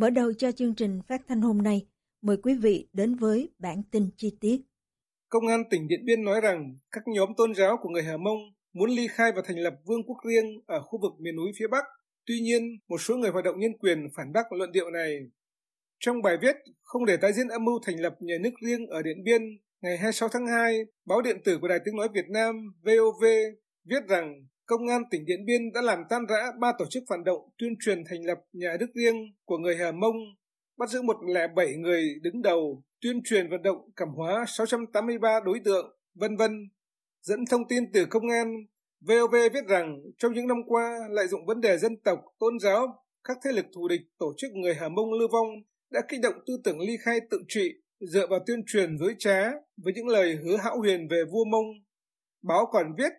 Mở đầu cho chương trình phát thanh hôm nay, mời quý vị đến với bản tin chi tiết. Công an tỉnh Điện Biên nói rằng các nhóm tôn giáo của người Hà Mông muốn ly khai và thành lập vương quốc riêng ở khu vực miền núi phía Bắc. Tuy nhiên, một số người hoạt động nhân quyền phản bác luận điệu này. Trong bài viết Không để tái diễn âm mưu thành lập nhà nước riêng ở Điện Biên ngày 26 tháng 2, báo điện tử của Đài Tiếng Nói Việt Nam VOV viết rằng Công an tỉnh Điện Biên đã làm tan rã ba tổ chức phản động tuyên truyền thành lập nhà nước riêng của người Hà Mông, bắt giữ 107 người đứng đầu, tuyên truyền vận động cảm hóa 683 đối tượng, vân vân. Dẫn thông tin từ công an, VOV viết rằng trong những năm qua, lợi dụng vấn đề dân tộc, tôn giáo, các thế lực thù địch tổ chức người Hà Mông lưu vong đã kích động tư tưởng ly khai tự trị dựa vào tuyên truyền dối trá với những lời hứa hão huyền về vua Mông. Báo còn viết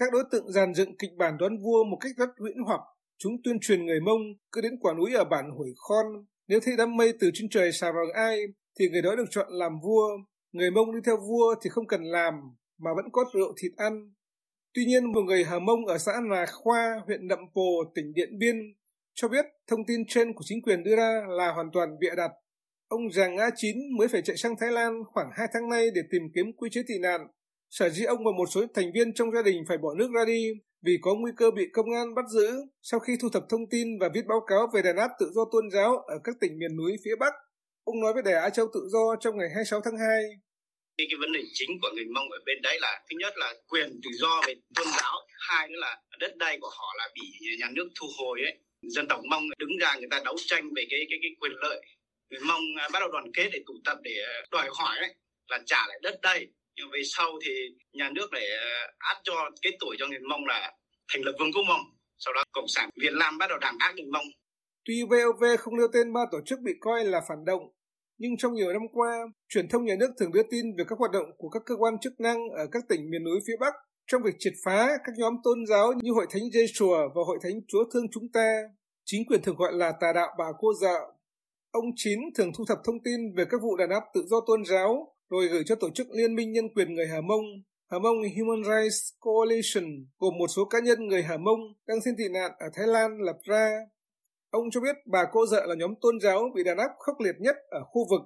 các đối tượng dàn dựng kịch bản đoán vua một cách rất huyễn hoặc. Chúng tuyên truyền người Mông cứ đến quả núi ở bản Hủy Khon. Nếu thấy đám mây từ trên trời xà vào ai, thì người đó được chọn làm vua. Người Mông đi theo vua thì không cần làm, mà vẫn có rượu thịt ăn. Tuy nhiên, một người Hà Mông ở xã Nà Khoa, huyện Nậm Pồ, tỉnh Điện Biên, cho biết thông tin trên của chính quyền đưa ra là hoàn toàn bịa đặt. Ông Giàng A Chín mới phải chạy sang Thái Lan khoảng 2 tháng nay để tìm kiếm quy chế tị nạn Sở dĩ ông và một số thành viên trong gia đình phải bỏ nước ra đi vì có nguy cơ bị công an bắt giữ sau khi thu thập thông tin và viết báo cáo về đàn áp tự do tôn giáo ở các tỉnh miền núi phía Bắc. Ông nói với Đài Á Châu Tự Do trong ngày 26 tháng 2. Cái vấn đề chính của người Mông ở bên đấy là thứ nhất là quyền tự do về tôn giáo, hai nữa là đất đai của họ là bị nhà nước thu hồi ấy. Dân tộc Mông đứng ra người ta đấu tranh về cái cái cái quyền lợi. Người Mông bắt đầu đoàn kết để tụ tập để đòi hỏi ấy, là trả lại đất đai nhưng về sau thì nhà nước lại ờ, áp cho cái tuổi cho người mông là thành lập vương quốc mông, sau đó cộng sản việt nam bắt đầu đàn áp người mông. Tuy vov không nêu tên ba tổ chức bị coi là phản động, nhưng trong nhiều năm qua, truyền thông nhà nước thường đưa tin về các hoạt động của các cơ quan chức năng ở các tỉnh miền núi phía bắc trong việc triệt phá các nhóm tôn giáo như hội thánh dê chùa và hội thánh chúa thương chúng ta. Chính quyền thường gọi là tà đạo bà cô dợ ông chín thường thu thập thông tin về các vụ đàn áp tự do tôn giáo rồi gửi cho tổ chức Liên minh Nhân quyền người Hà Mông, Hà Mông Human Rights Coalition, gồm một số cá nhân người Hà Mông đang xin tị nạn ở Thái Lan lập ra. Ông cho biết bà cô dợ là nhóm tôn giáo bị đàn áp khốc liệt nhất ở khu vực.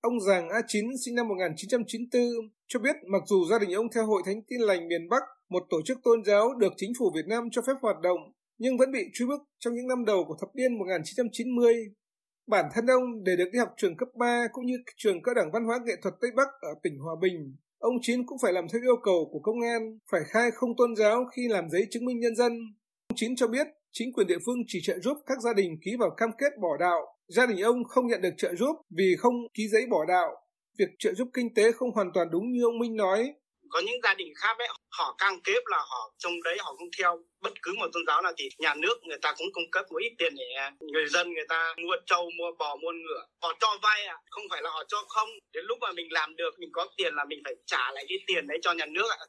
Ông Giàng A9 sinh năm 1994 cho biết mặc dù gia đình ông theo Hội Thánh Tin Lành miền Bắc, một tổ chức tôn giáo được chính phủ Việt Nam cho phép hoạt động, nhưng vẫn bị truy bức trong những năm đầu của thập niên 1990. Bản thân ông để được đi học trường cấp 3 cũng như trường cao đẳng văn hóa nghệ thuật Tây Bắc ở tỉnh Hòa Bình, ông Chín cũng phải làm theo yêu cầu của công an, phải khai không tôn giáo khi làm giấy chứng minh nhân dân. Ông Chín cho biết chính quyền địa phương chỉ trợ giúp các gia đình ký vào cam kết bỏ đạo. Gia đình ông không nhận được trợ giúp vì không ký giấy bỏ đạo. Việc trợ giúp kinh tế không hoàn toàn đúng như ông Minh nói, có những gia đình khác ấy họ cam kết là họ trong đấy họ không theo bất cứ một tôn giáo nào thì nhà nước người ta cũng cung cấp một ít tiền để người dân người ta mua trâu mua bò mua ngựa. Họ cho vay à không phải là họ cho không. Đến lúc mà mình làm được mình có tiền là mình phải trả lại cái tiền đấy cho nhà nước ạ.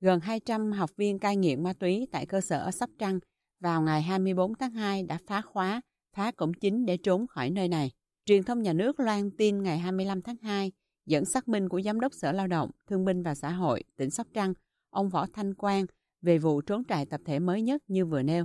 Gần 200 học viên cai nghiện ma túy tại cơ sở ở Sóc Trăng vào ngày 24 tháng 2 đã phá khóa, phá cổng chính để trốn khỏi nơi này. Truyền thông nhà nước loan tin ngày 25 tháng 2 dẫn xác minh của Giám đốc Sở Lao động, Thương binh và Xã hội tỉnh Sóc Trăng, ông Võ Thanh Quang về vụ trốn trại tập thể mới nhất như vừa nêu.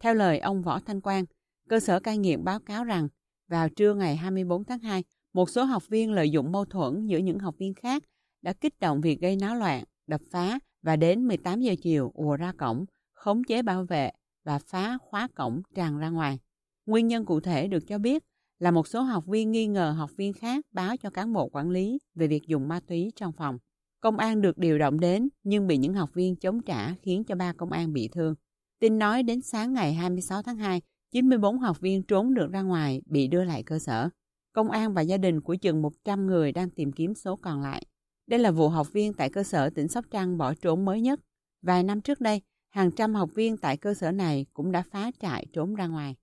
Theo lời ông Võ Thanh Quang, cơ sở cai nghiện báo cáo rằng vào trưa ngày 24 tháng 2, một số học viên lợi dụng mâu thuẫn giữa những học viên khác đã kích động việc gây náo loạn, đập phá và đến 18 giờ chiều ùa ra cổng, khống chế bảo vệ và phá khóa cổng tràn ra ngoài. Nguyên nhân cụ thể được cho biết là một số học viên nghi ngờ học viên khác báo cho cán bộ quản lý về việc dùng ma túy trong phòng. Công an được điều động đến nhưng bị những học viên chống trả khiến cho ba công an bị thương. Tin nói đến sáng ngày 26 tháng 2, 94 học viên trốn được ra ngoài bị đưa lại cơ sở. Công an và gia đình của chừng 100 người đang tìm kiếm số còn lại. Đây là vụ học viên tại cơ sở tỉnh Sóc Trăng bỏ trốn mới nhất. Vài năm trước đây, hàng trăm học viên tại cơ sở này cũng đã phá trại trốn ra ngoài.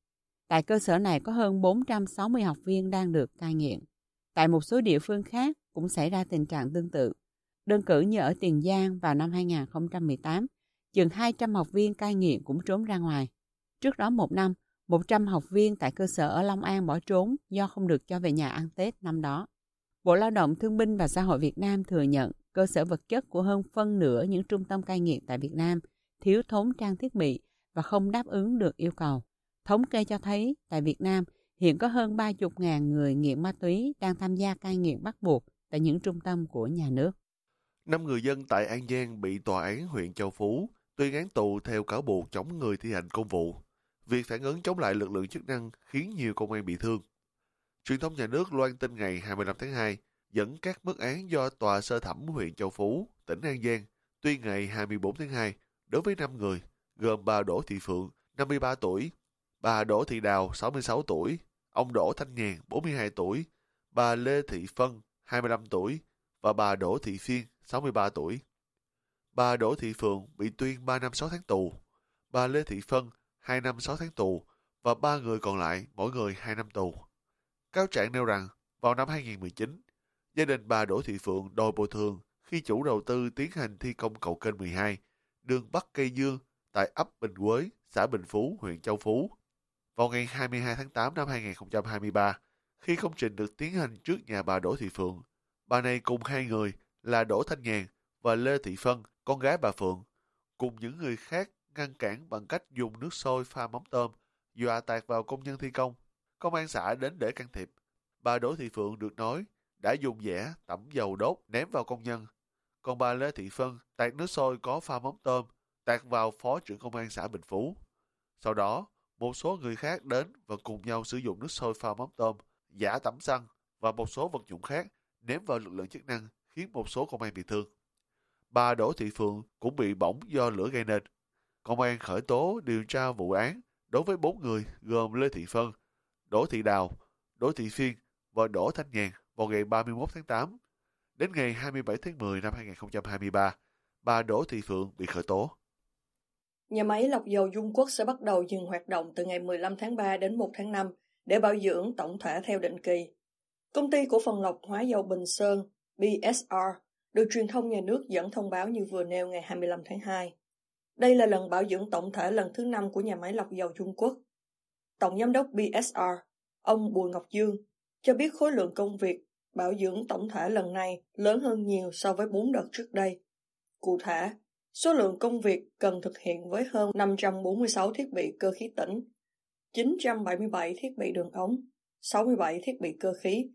Tại cơ sở này có hơn 460 học viên đang được cai nghiện. Tại một số địa phương khác cũng xảy ra tình trạng tương tự. Đơn cử như ở Tiền Giang vào năm 2018, chừng 200 học viên cai nghiện cũng trốn ra ngoài. Trước đó một năm, 100 học viên tại cơ sở ở Long An bỏ trốn do không được cho về nhà ăn Tết năm đó. Bộ Lao động Thương binh và Xã hội Việt Nam thừa nhận cơ sở vật chất của hơn phân nửa những trung tâm cai nghiện tại Việt Nam thiếu thốn trang thiết bị và không đáp ứng được yêu cầu. Thống kê cho thấy tại Việt Nam hiện có hơn 30.000 người nghiện ma túy đang tham gia cai nghiện bắt buộc tại những trung tâm của nhà nước. Năm người dân tại An Giang bị tòa án huyện Châu Phú tuyên án tù theo cáo buộc chống người thi hành công vụ. Việc phản ứng chống lại lực lượng chức năng khiến nhiều công an bị thương. Truyền thông nhà nước loan tin ngày 25 tháng 2 dẫn các mức án do Tòa Sơ thẩm huyện Châu Phú, tỉnh An Giang tuyên ngày 24 tháng 2 đối với 5 người, gồm bà Đỗ Thị Phượng, 53 tuổi, bà Đỗ Thị Đào, 66 tuổi, ông Đỗ Thanh Nhàn, 42 tuổi, bà Lê Thị Phân, 25 tuổi và bà Đỗ Thị Phiên, 63 tuổi. Bà Đỗ Thị Phượng bị tuyên 3 năm 6 tháng tù, bà Lê Thị Phân 2 năm 6 tháng tù và ba người còn lại mỗi người 2 năm tù. Cáo trạng nêu rằng, vào năm 2019, gia đình bà Đỗ Thị Phượng đòi bồi thường khi chủ đầu tư tiến hành thi công cầu kênh 12, đường Bắc Cây Dương tại ấp Bình Quế, xã Bình Phú, huyện Châu Phú. Vào ngày 22 tháng 8 năm 2023, khi công trình được tiến hành trước nhà bà Đỗ Thị Phượng, bà này cùng hai người là Đỗ Thanh Nhàn và Lê Thị Phân, con gái bà Phượng, cùng những người khác ngăn cản bằng cách dùng nước sôi pha mắm tôm, dọa tạt vào công nhân thi công. Công an xã đến để can thiệp. Bà Đỗ Thị Phượng được nói đã dùng dẻ tẩm dầu đốt ném vào công nhân. Còn bà Lê Thị Phân tạt nước sôi có pha mắm tôm, tạt vào phó trưởng công an xã Bình Phú. Sau đó, một số người khác đến và cùng nhau sử dụng nước sôi pha mắm tôm, giả tẩm xăng và một số vật dụng khác ném vào lực lượng chức năng khiến một số công an bị thương. Bà Đỗ Thị Phượng cũng bị bỏng do lửa gây nên. Công an khởi tố điều tra vụ án đối với bốn người gồm Lê Thị Phân, Đỗ Thị Đào, Đỗ Thị Phiên và Đỗ Thanh Nhàn vào ngày 31 tháng 8. Đến ngày 27 tháng 10 năm 2023, bà Đỗ Thị Phượng bị khởi tố. Nhà máy lọc dầu Dung Quốc sẽ bắt đầu dừng hoạt động từ ngày 15 tháng 3 đến 1 tháng 5 để bảo dưỡng tổng thể theo định kỳ. Công ty cổ phần lọc hóa dầu Bình Sơn, BSR, được truyền thông nhà nước dẫn thông báo như vừa nêu ngày 25 tháng 2. Đây là lần bảo dưỡng tổng thể lần thứ năm của nhà máy lọc dầu Trung Quốc. Tổng giám đốc BSR, ông Bùi Ngọc Dương, cho biết khối lượng công việc bảo dưỡng tổng thể lần này lớn hơn nhiều so với 4 đợt trước đây. Cụ thể, số lượng công việc cần thực hiện với hơn 546 thiết bị cơ khí tỉnh, 977 thiết bị đường ống, 67 thiết bị cơ khí,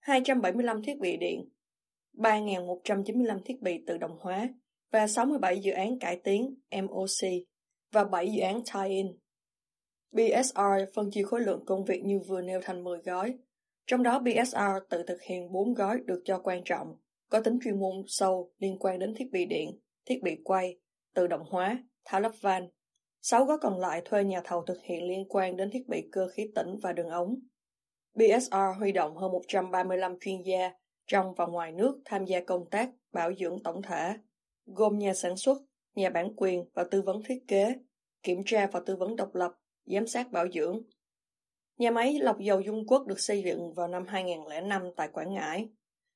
275 thiết bị điện, 3.195 thiết bị tự động hóa và 67 dự án cải tiến MOC và 7 dự án tie-in. BSR phân chia khối lượng công việc như vừa nêu thành 10 gói, trong đó BSR tự thực hiện 4 gói được cho quan trọng, có tính chuyên môn sâu liên quan đến thiết bị điện, thiết bị quay, tự động hóa, tháo lắp van. sáu gói còn lại thuê nhà thầu thực hiện liên quan đến thiết bị cơ khí tỉnh và đường ống. BSR huy động hơn 135 chuyên gia trong và ngoài nước tham gia công tác bảo dưỡng tổng thể, gồm nhà sản xuất, nhà bản quyền và tư vấn thiết kế, kiểm tra và tư vấn độc lập, giám sát bảo dưỡng. Nhà máy lọc dầu Dung Quốc được xây dựng vào năm 2005 tại Quảng Ngãi,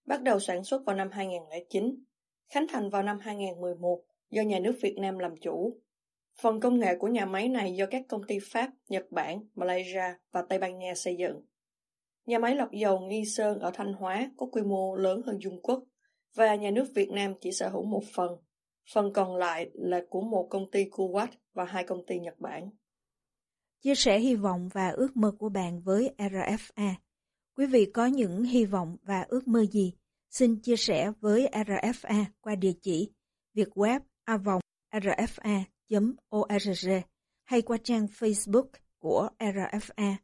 bắt đầu sản xuất vào năm 2009, khánh thành vào năm 2011 do nhà nước Việt Nam làm chủ. Phần công nghệ của nhà máy này do các công ty Pháp, Nhật Bản, Malaysia và Tây Ban Nha xây dựng. Nhà máy lọc dầu Nghi Sơn ở Thanh Hóa có quy mô lớn hơn Trung Quốc và nhà nước Việt Nam chỉ sở hữu một phần. Phần còn lại là của một công ty Kuwait và hai công ty Nhật Bản. Chia sẻ hy vọng và ước mơ của bạn với RFA. Quý vị có những hy vọng và ước mơ gì? Xin chia sẻ với RFA qua địa chỉ việt web avong rfa.org hay qua trang Facebook của RFA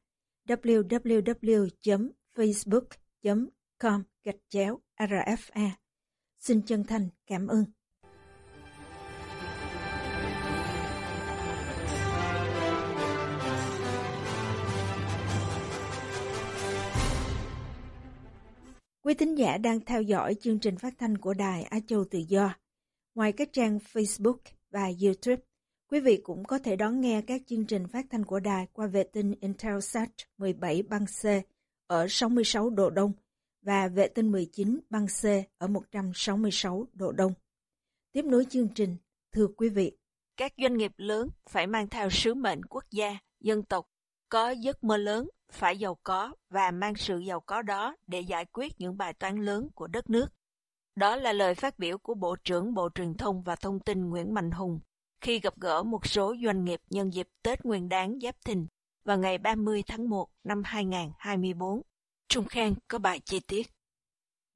www.facebook.com gạch chéo RFA. Xin chân thành cảm ơn. Quý thính giả đang theo dõi chương trình phát thanh của Đài Á Châu Tự Do. Ngoài các trang Facebook và YouTube, quý vị cũng có thể đón nghe các chương trình phát thanh của đài qua vệ tinh Intelsat 17 băng C ở 66 độ Đông và vệ tinh 19 băng C ở 166 độ Đông. Tiếp nối chương trình, thưa quý vị, các doanh nghiệp lớn phải mang theo sứ mệnh quốc gia, dân tộc, có giấc mơ lớn, phải giàu có và mang sự giàu có đó để giải quyết những bài toán lớn của đất nước. Đó là lời phát biểu của Bộ trưởng Bộ Truyền thông và Thông tin Nguyễn Mạnh Hùng khi gặp gỡ một số doanh nghiệp nhân dịp Tết Nguyên đán Giáp Thìn vào ngày 30 tháng 1 năm 2024. Trung Khang có bài chi tiết.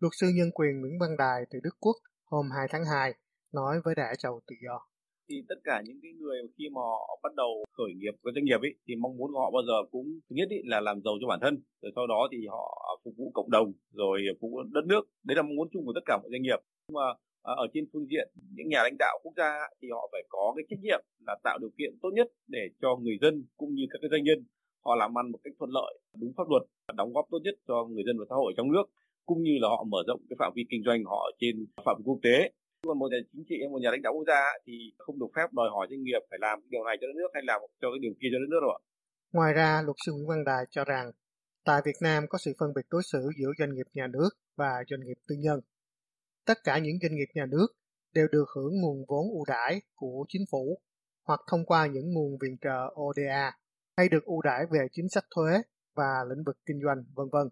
Luật sư nhân quyền Nguyễn Văn Đài từ Đức Quốc hôm 2 tháng 2 nói với Đài Châu Tự Do thì tất cả những cái người khi mà họ bắt đầu khởi nghiệp với doanh nghiệp ấy thì mong muốn của họ bao giờ cũng thứ nhất ý là làm giàu cho bản thân, rồi sau đó thì họ phục vụ cộng đồng, rồi phục vụ đất nước. Đấy là mong muốn chung của tất cả mọi doanh nghiệp. Nhưng mà à, ở trên phương diện những nhà lãnh đạo quốc gia thì họ phải có cái trách nhiệm là tạo điều kiện tốt nhất để cho người dân cũng như các cái doanh nhân họ làm ăn một cách thuận lợi, đúng pháp luật, đóng góp tốt nhất cho người dân và xã hội trong nước, cũng như là họ mở rộng cái phạm vi kinh doanh họ trên phạm vi quốc tế còn một nhà chính trị một nhà lãnh đạo quốc gia thì không được phép đòi hỏi doanh nghiệp phải làm điều này cho đất nước hay làm cho cái điều kia cho đất nước đâu ạ. Ngoài ra, luật sư Nguyễn Văn Đài cho rằng tại Việt Nam có sự phân biệt đối xử giữa doanh nghiệp nhà nước và doanh nghiệp tư nhân. Tất cả những doanh nghiệp nhà nước đều được hưởng nguồn vốn ưu đãi của chính phủ hoặc thông qua những nguồn viện trợ ODA hay được ưu đãi về chính sách thuế và lĩnh vực kinh doanh, vân vân.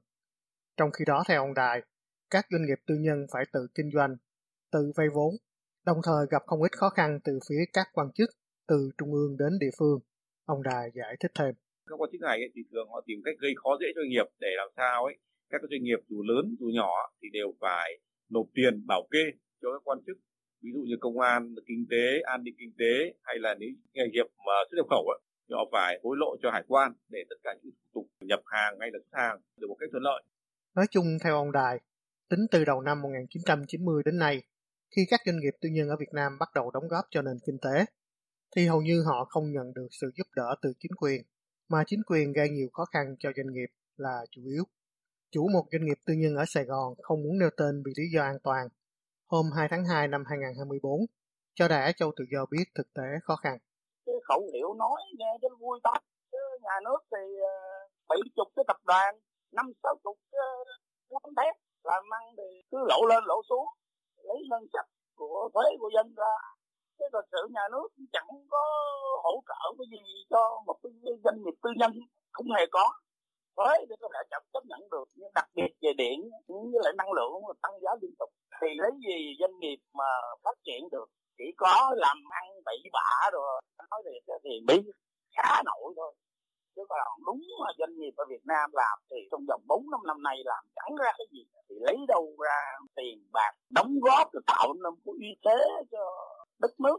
Trong khi đó, theo ông Đài, các doanh nghiệp tư nhân phải tự kinh doanh tự vay vốn, đồng thời gặp không ít khó khăn từ phía các quan chức từ trung ương đến địa phương. Ông Đài giải thích thêm. Các quan chức này thì thường họ tìm cách gây khó dễ cho doanh nghiệp để làm sao ấy các doanh nghiệp dù lớn dù nhỏ thì đều phải nộp tiền bảo kê cho các quan chức ví dụ như công an kinh tế an ninh kinh tế hay là nếu nghề nghiệp mà xuất nhập khẩu ấy, thì họ phải hối lộ cho hải quan để tất cả những thủ tục nhập hàng hay là xuất hàng được một cách thuận lợi. Nói chung theo ông Đài, tính từ đầu năm 1990 đến nay, khi các doanh nghiệp tư nhân ở Việt Nam bắt đầu đóng góp cho nền kinh tế, thì hầu như họ không nhận được sự giúp đỡ từ chính quyền, mà chính quyền gây nhiều khó khăn cho doanh nghiệp là chủ yếu. Chủ một doanh nghiệp tư nhân ở Sài Gòn không muốn nêu tên vì lý do an toàn. Hôm 2 tháng 2 năm 2024, cho đã Châu Tự Do biết thực tế khó khăn. Cái khẩu hiệu nói nghe cho vui to, chứ nhà nước thì ờ, bảy chục cái tập đoàn, năm sáu chục ờ, cái lắm thép, làm ăn thì cứ lộ lên lộ xuống lấy ngân sách của thuế của dân ra. Thế thật sự nhà nước chẳng có hỗ trợ cái gì cho một cái doanh nghiệp tư nhân, không hề có. Thuế thì có thể chẳng chấp nhận được, nhưng đặc biệt về điện với lại năng lượng là tăng giá liên tục. Thì lấy gì doanh nghiệp mà phát triển được? Chỉ có làm ăn bậy bạ rồi, nói thiệt thì mới khá nổi thôi chứ còn đúng mà doanh nghiệp ở Việt Nam làm thì trong vòng 4 năm năm nay làm chẳng ra cái gì. Thì lấy đâu ra tiền bạc đóng góp để tạo nên một uy thế cho đất nước.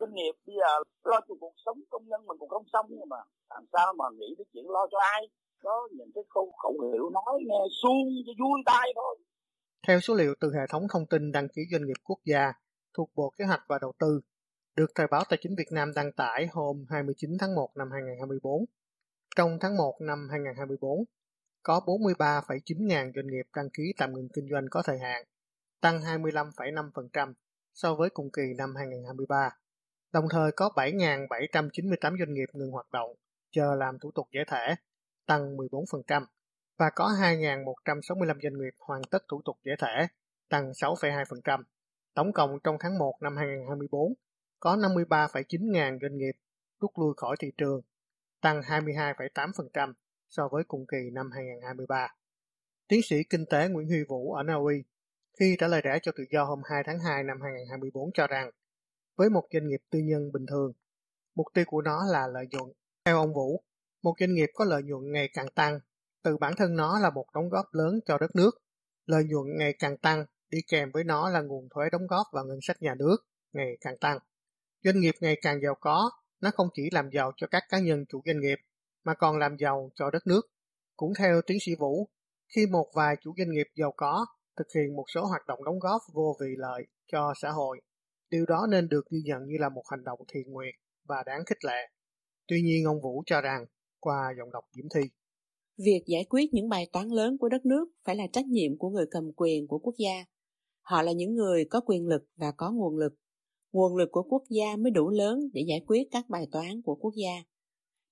Doanh nghiệp bây giờ lo cho cuộc sống công nhân mình cũng không xong nhưng mà làm sao mà nghĩ đến chuyện lo cho ai? Có những cái khẩu, khẩu hiệu nói nghe suông cho vui tai thôi. Theo số liệu từ hệ thống thông tin đăng ký doanh nghiệp quốc gia thuộc Bộ Kế hoạch và Đầu tư, được Thời báo Tài chính Việt Nam đăng tải hôm 29 tháng 1 năm 2024, trong tháng 1 năm 2024, có 43,9 ngàn doanh nghiệp đăng ký tạm ngừng kinh doanh có thời hạn, tăng 25,5% so với cùng kỳ năm 2023. Đồng thời có 7.798 doanh nghiệp ngừng hoạt động, chờ làm thủ tục giải thể, tăng 14%, và có 2.165 doanh nghiệp hoàn tất thủ tục giải thể, tăng 6,2%. Tổng cộng trong tháng 1 năm 2024, có 53,9 ngàn doanh nghiệp rút lui khỏi thị trường, tăng 22,8% so với cùng kỳ năm 2023. Tiến sĩ kinh tế Nguyễn Huy Vũ ở Na Uy khi trả lời rẽ cho tự do hôm 2 tháng 2 năm 2024 cho rằng với một doanh nghiệp tư nhân bình thường, mục tiêu của nó là lợi nhuận. Theo ông Vũ, một doanh nghiệp có lợi nhuận ngày càng tăng, từ bản thân nó là một đóng góp lớn cho đất nước. Lợi nhuận ngày càng tăng, đi kèm với nó là nguồn thuế đóng góp vào ngân sách nhà nước ngày càng tăng. Doanh nghiệp ngày càng giàu có nó không chỉ làm giàu cho các cá nhân chủ doanh nghiệp, mà còn làm giàu cho đất nước. Cũng theo tiến sĩ Vũ, khi một vài chủ doanh nghiệp giàu có thực hiện một số hoạt động đóng góp vô vị lợi cho xã hội, điều đó nên được ghi nhận như là một hành động thiện nguyện và đáng khích lệ. Tuy nhiên ông Vũ cho rằng, qua giọng đọc Diễm Thi, Việc giải quyết những bài toán lớn của đất nước phải là trách nhiệm của người cầm quyền của quốc gia. Họ là những người có quyền lực và có nguồn lực. Nguồn lực của quốc gia mới đủ lớn để giải quyết các bài toán của quốc gia.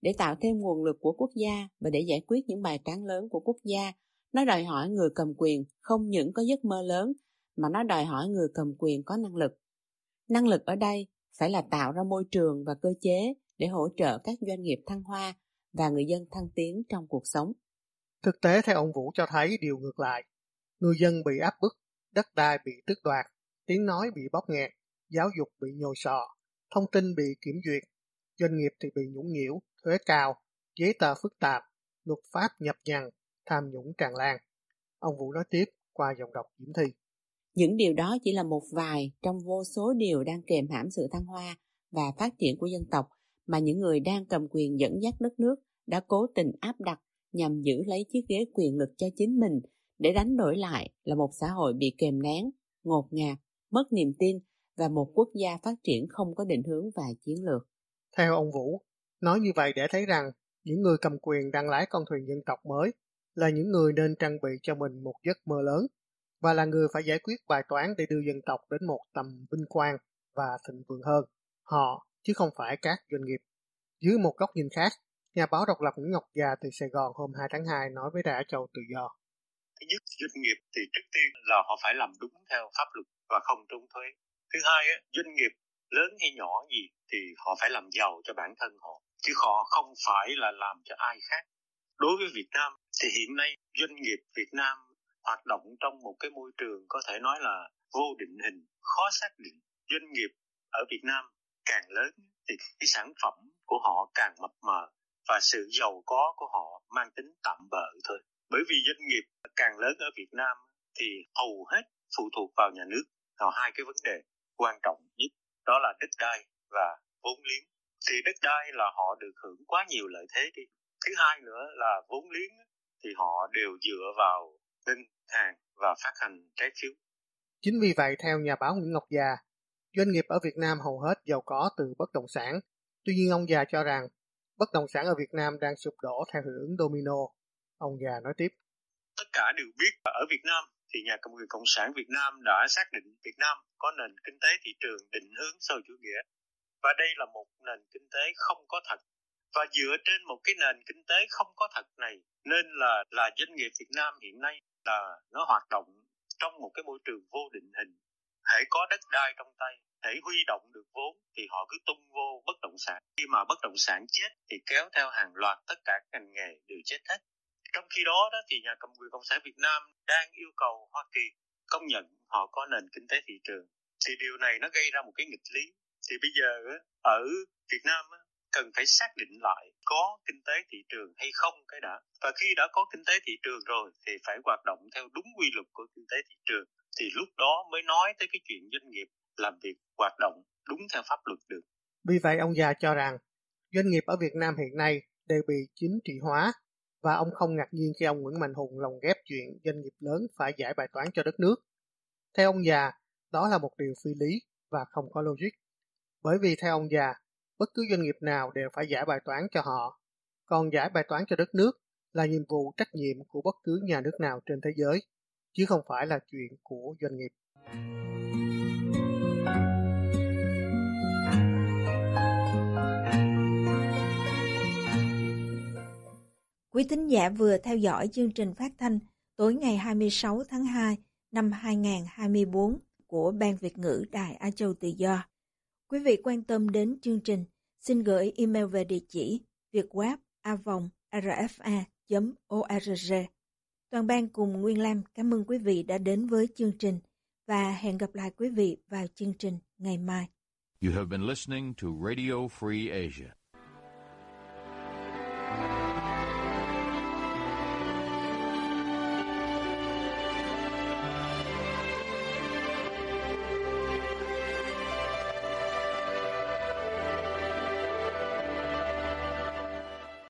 Để tạo thêm nguồn lực của quốc gia và để giải quyết những bài toán lớn của quốc gia, nó đòi hỏi người cầm quyền không những có giấc mơ lớn, mà nó đòi hỏi người cầm quyền có năng lực. Năng lực ở đây phải là tạo ra môi trường và cơ chế để hỗ trợ các doanh nghiệp thăng hoa và người dân thăng tiến trong cuộc sống. Thực tế theo ông Vũ cho thấy điều ngược lại. Người dân bị áp bức, đất đai bị tước đoạt, tiếng nói bị bóp nghẹt, giáo dục bị nhồi sọ, thông tin bị kiểm duyệt, doanh nghiệp thì bị nhũng nhiễu, thuế cao, giấy tờ phức tạp, luật pháp nhập nhằn, tham nhũng tràn lan. Ông Vũ nói tiếp qua dòng đọc Diễm Thi. Những điều đó chỉ là một vài trong vô số điều đang kềm hãm sự thăng hoa và phát triển của dân tộc mà những người đang cầm quyền dẫn dắt đất nước đã cố tình áp đặt nhằm giữ lấy chiếc ghế quyền lực cho chính mình để đánh đổi lại là một xã hội bị kềm nén, ngột ngạt, mất niềm tin và một quốc gia phát triển không có định hướng và chiến lược. Theo ông Vũ, nói như vậy để thấy rằng những người cầm quyền đang lái con thuyền dân tộc mới là những người nên trang bị cho mình một giấc mơ lớn và là người phải giải quyết bài toán để đưa dân tộc đến một tầm vinh quang và thịnh vượng hơn. Họ, chứ không phải các doanh nghiệp. Dưới một góc nhìn khác, nhà báo độc lập Nguyễn Ngọc Già từ Sài Gòn hôm 2 tháng 2 nói với Đài Châu Tự Do. Thứ nhất, doanh nghiệp thì trước tiên là họ phải làm đúng theo pháp luật và không trốn thuế. Thứ hai, doanh nghiệp lớn hay nhỏ gì thì họ phải làm giàu cho bản thân họ, chứ họ không phải là làm cho ai khác. Đối với Việt Nam thì hiện nay doanh nghiệp Việt Nam hoạt động trong một cái môi trường có thể nói là vô định hình, khó xác định. Doanh nghiệp ở Việt Nam càng lớn thì cái sản phẩm của họ càng mập mờ và sự giàu có của họ mang tính tạm bợ thôi. Bởi vì doanh nghiệp càng lớn ở Việt Nam thì hầu hết phụ thuộc vào nhà nước. vào hai cái vấn đề quan trọng nhất đó là đất đai và vốn liếng. Thì đất đai là họ được hưởng quá nhiều lợi thế đi. Thứ hai nữa là vốn liếng thì họ đều dựa vào ngân hàng và phát hành trái phiếu. Chính vì vậy, theo nhà báo Nguyễn Ngọc Già, doanh nghiệp ở Việt Nam hầu hết giàu có từ bất động sản. Tuy nhiên ông già cho rằng bất động sản ở Việt Nam đang sụp đổ theo hiệu ứng domino. Ông già nói tiếp. Tất cả đều biết ở Việt Nam thì nhà cầm quyền Cộng sản Việt Nam đã xác định Việt Nam có nền kinh tế thị trường định hướng sâu chủ nghĩa. Và đây là một nền kinh tế không có thật. Và dựa trên một cái nền kinh tế không có thật này, nên là là doanh nghiệp Việt Nam hiện nay là nó hoạt động trong một cái môi trường vô định hình. Hãy có đất đai trong tay thể huy động được vốn, thì họ cứ tung vô bất động sản. Khi mà bất động sản chết, thì kéo theo hàng loạt tất cả các ngành nghề đều chết hết. Trong khi đó, đó thì nhà cầm quyền Cộng sản Việt Nam đang yêu cầu Hoa Kỳ công nhận họ có nền kinh tế thị trường. Thì điều này nó gây ra một cái nghịch lý. Thì bây giờ ở Việt Nam cần phải xác định lại có kinh tế thị trường hay không cái đã. Và khi đã có kinh tế thị trường rồi thì phải hoạt động theo đúng quy luật của kinh tế thị trường. Thì lúc đó mới nói tới cái chuyện doanh nghiệp làm việc hoạt động đúng theo pháp luật được. Vì vậy ông già cho rằng doanh nghiệp ở Việt Nam hiện nay đều bị chính trị hóa và ông không ngạc nhiên khi ông Nguyễn Mạnh Hùng lồng ghép chuyện doanh nghiệp lớn phải giải bài toán cho đất nước. Theo ông già, đó là một điều phi lý và không có logic. Bởi vì theo ông già, bất cứ doanh nghiệp nào đều phải giải bài toán cho họ. Còn giải bài toán cho đất nước là nhiệm vụ trách nhiệm của bất cứ nhà nước nào trên thế giới, chứ không phải là chuyện của doanh nghiệp. Quý thính giả vừa theo dõi chương trình phát thanh tối ngày 26 tháng 2 năm 2024 của Ban Việt ngữ Đài Á Châu Tự Do. Quý vị quan tâm đến chương trình, xin gửi email về địa chỉ việcweb.rfa.org. Toàn ban cùng Nguyên Lam cảm ơn quý vị đã đến với chương trình và hẹn gặp lại quý vị vào chương trình ngày mai. You have been listening to Radio Free Asia.